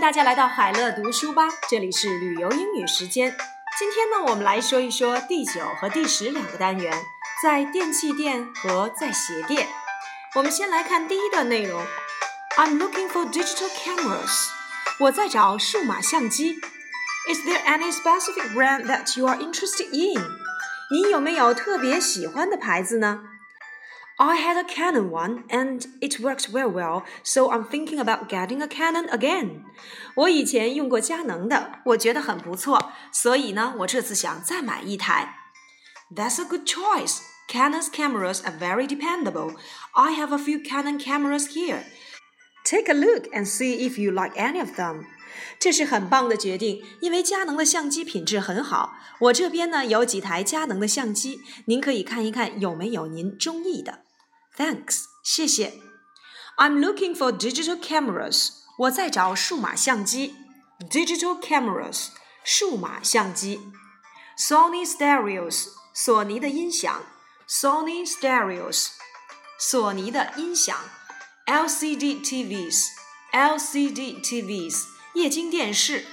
大家来到海乐读书吧，这里是旅游英语时间。今天呢，我们来说一说第九和第十两个单元，在电器店和在鞋店。我们先来看第一段内容：I'm looking for digital cameras。我在找数码相机。Is there any specific brand that you are interested in？你有没有特别喜欢的牌子呢 ？I had a Canon one and it worked very well, so I'm thinking about getting a Canon again. 我以前用过佳能的，我觉得很不错，所以呢，我这次想再买一台。That's a good choice. Canon's cameras are very dependable. I have a few Canon cameras here. Take a look and see if you like any of them. 这是很棒的决定，因为佳能的相机品质很好。我这边呢有几台佳能的相机，您可以看一看有没有您中意的。 Thanks，谢谢。I'm looking for digital cameras。我在找数码相机。Digital cameras，数码相机。Sony stereos，索尼的音响。Sony stereos，索尼的音响。LCD TVs，LCD TVs，液晶电视。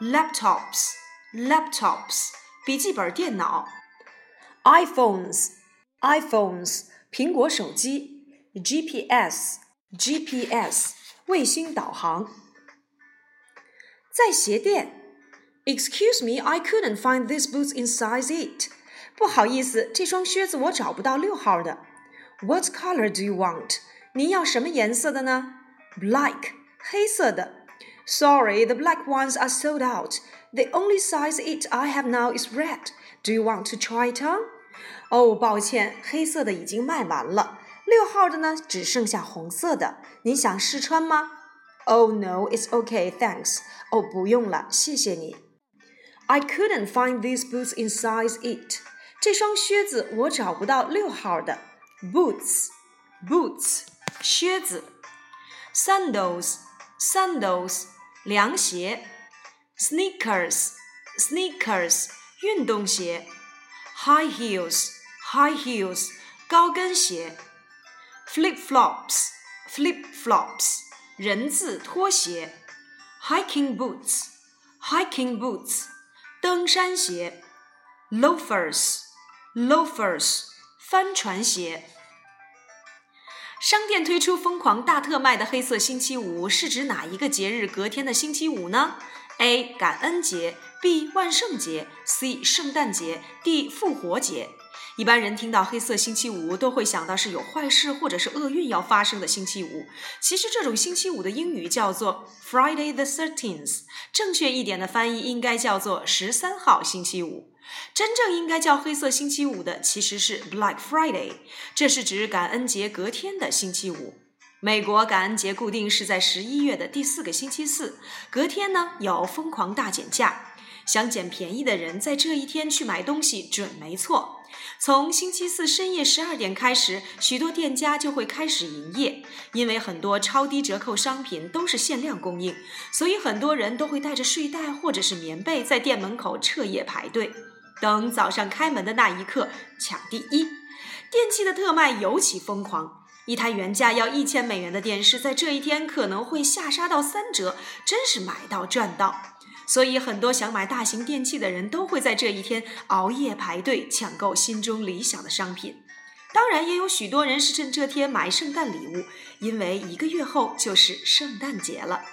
Laptops，laptops，笔记本电脑。iPhones，iPhones。 苹果手机，GPS GPS 卫星导航。在鞋店，Excuse me, I couldn't find these boots in size eight。不好意思，这双靴子我找不到六号的。What color do you want？您要什么颜色的呢？Black 黑色的。Sorry, the black ones are sold out. The only size eight I have now is red. Do you want to try it on? 哦，抱歉，黑色的已经卖完了。六号的呢，只剩下红色的。您想试穿吗？Oh no, it's okay, thanks. 哦，不用了，谢谢你。I couldn't find these boots in size eight. 这双靴子我找不到六号的。Boots, boots，靴子。Sandals, sandals，凉鞋。Sneakers, sneakers，运动鞋。High heels。high heels 高跟鞋，flip flops flip flops 人字拖鞋，hiking boots hiking boots 登山鞋，loafers loafers 帆船鞋。商店推出疯狂大特卖的黑色星期五是指哪一个节日隔天的星期五呢？A. 感恩节 B. 万圣节 C. 圣诞节 D. 复活节。一般人听到黑色星期五都会想到是有坏事或者是厄运要发生的星期五。其实这种星期五的英语叫做 Friday the Thirteenth，正确一点的翻译应该叫做十三号星期五。真正应该叫黑色星期五的其实是 Black Friday，这是指感恩节隔天的星期五。美国感恩节固定是在十一月的第四个星期四，隔天呢有疯狂大减价。想捡便宜的人在这一天去买东西准没错。从星期四深夜十二点开始，许多店家就会开始营业，因为很多超低折扣商品都是限量供应，所以很多人都会带着睡袋或者是棉被在店门口彻夜排队，等早上开门的那一刻抢第一。电器的特卖尤其疯狂，一台原价要一千美元的电视，在这一天可能会下杀到三折，真是买到赚到。所以，很多想买大型电器的人都会在这一天熬夜排队抢购心中理想的商品。当然，也有许多人是趁这天买圣诞礼物，因为一个月后就是圣诞节了。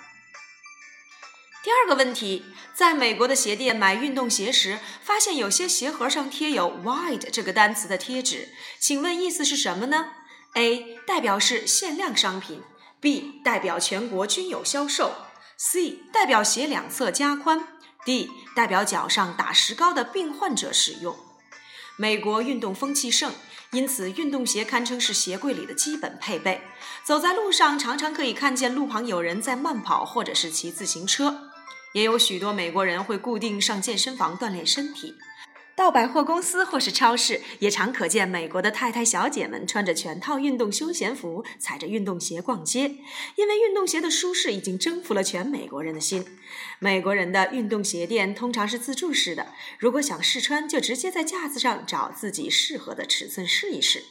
第二个问题，在美国的鞋店买运动鞋时，发现有些鞋盒上贴有 “wide” 这个单词的贴纸，请问意思是什么呢？A. 代表是限量商品；B. 代表全国均有销售。C 代表鞋两侧加宽，D 代表脚上打石膏的病患者使用。美国运动风气盛，因此运动鞋堪称是鞋柜里的基本配备。走在路上，常常可以看见路旁有人在慢跑或者是骑自行车。也有许多美国人会固定上健身房锻炼身体。到百货公司或是超市，也常可见美国的太太小姐们穿着全套运动休闲服，踩着运动鞋逛街。因为运动鞋的舒适已经征服了全美国人的心。美国人的运动鞋店通常是自助式的，如果想试穿，就直接在架子上找自己适合的尺寸试一试。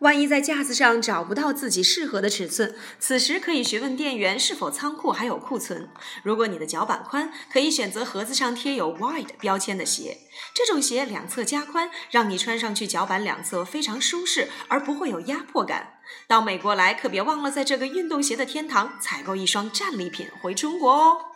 万一在架子上找不到自己适合的尺寸，此时可以询问店员是否仓库还有库存。如果你的脚板宽，可以选择盒子上贴有 “wide” 标签的鞋。这种鞋两侧加宽，让你穿上去脚板两侧非常舒适，而不会有压迫感。到美国来，可别忘了在这个运动鞋的天堂采购一双战利品回中国哦。